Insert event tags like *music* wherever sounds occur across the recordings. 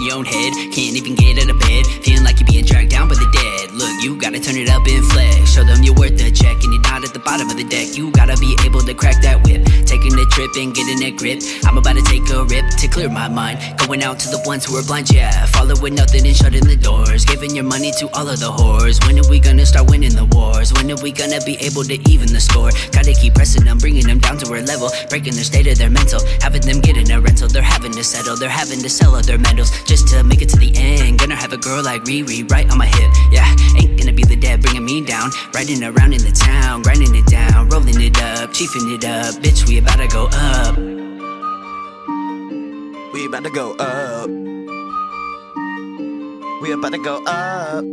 your own head. Can't even get out of bed. Feeling like you're being dragged down by the dead. Look, you gotta turn it up in flex. Show them you're worth the check and you're not at the bottom of the deck. You gotta be able to crack that whip. Taking a trip and getting a grip. I'm about to take a rip to clear my mind. Going out to the ones who are blind, yeah. Following nothing and shutting the doors. Giving your money to all of the whores. When are we gonna start winning the wars? When are we gonna be able to even the score? Gotta keep pressing them, bringing them down to our level. Breaking their state of their mental. Having them having to settle. They're having to sell all their medals just to make it to the end. Gonna have a girl like Riri right on my hip. Yeah, ain't gonna be the dad bringing me down. Riding around in the town, grinding it down, rolling it up, chiefing it up. Bitch, we about to go up. We about to go up. We about to go up.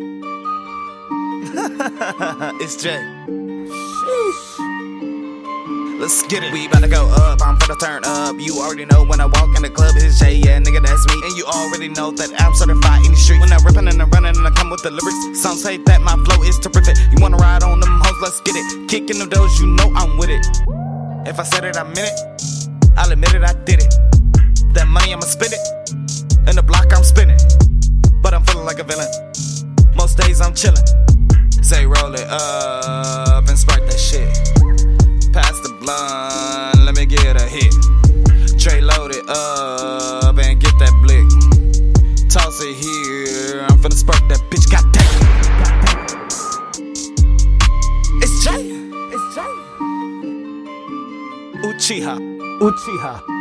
*laughs* it's Jay. Let's get it. We about to go up. I'm finna turn up. You already know when I walk in the club, it's Jay. Yeah, nigga, that's me. And you already know that I'm certified in the street. When I'm ripping and I'm running and I come with the lyrics. Some say that my flow is terrific. You wanna ride on them hoes? Let's get it. Kicking them doors, you know I'm with it. If I said it, I meant it. I'll admit it, I did it. That money, I'ma spend it. In the block, I'm spinning. But I'm feeling like a villain. Most days, I'm chilling. Say, roll it up and spark that shit. Spark that bitch. Got that. It's Jay. It's Jay. Uchiha. Uchiha.